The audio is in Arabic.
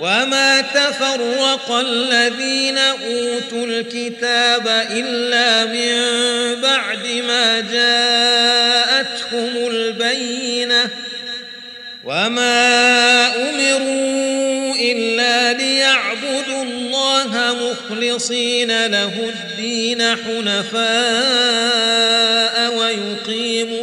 وما تفرق الذين اوتوا الكتاب الا من بعد ما جاءتهم البينه وما امروا الا ليعبدوا الله مخلصين له الدين حنفاء ويقيموا